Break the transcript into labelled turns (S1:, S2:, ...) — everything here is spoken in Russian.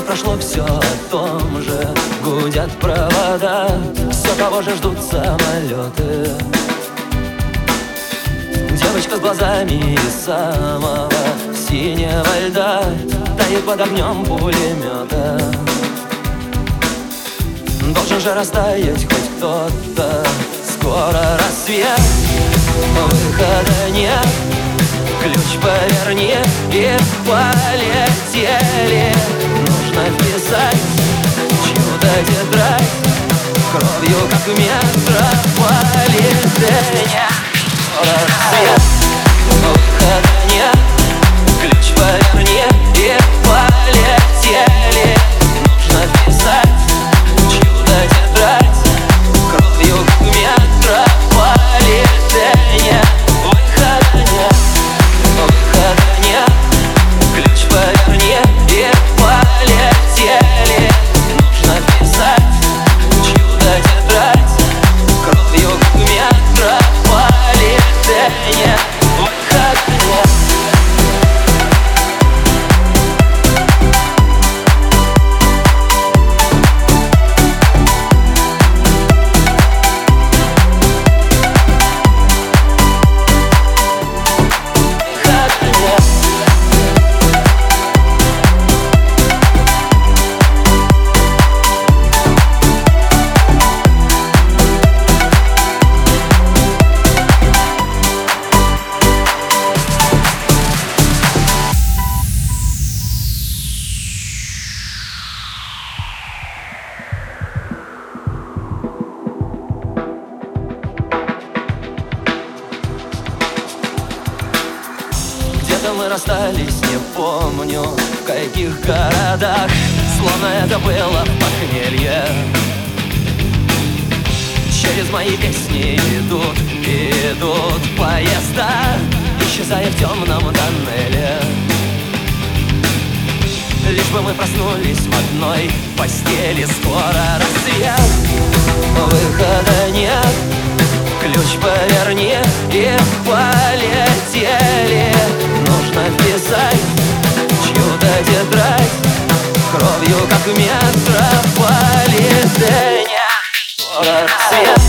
S1: прошло все о том же? Гудят провода Все того же ждут самолеты? Девочка с глазами самого синего льда Тает под огнем пулемета Должен же растаять хоть кто-то Скоро рассвет, выхода нет Ключ поверни и полетели Нужно вписать чью-то тетрадь Кровью, как метрополитене мы расстались, не помню В каких городах Словно это было похмелье. Через мои песни идут, идут поезда Исчезая в темном тоннеле. Лишь бы мы проснулись в одной постели Скоро рассвет, выхода нет Ключ поверни и Кровью, как метрополитене Скоро рассвет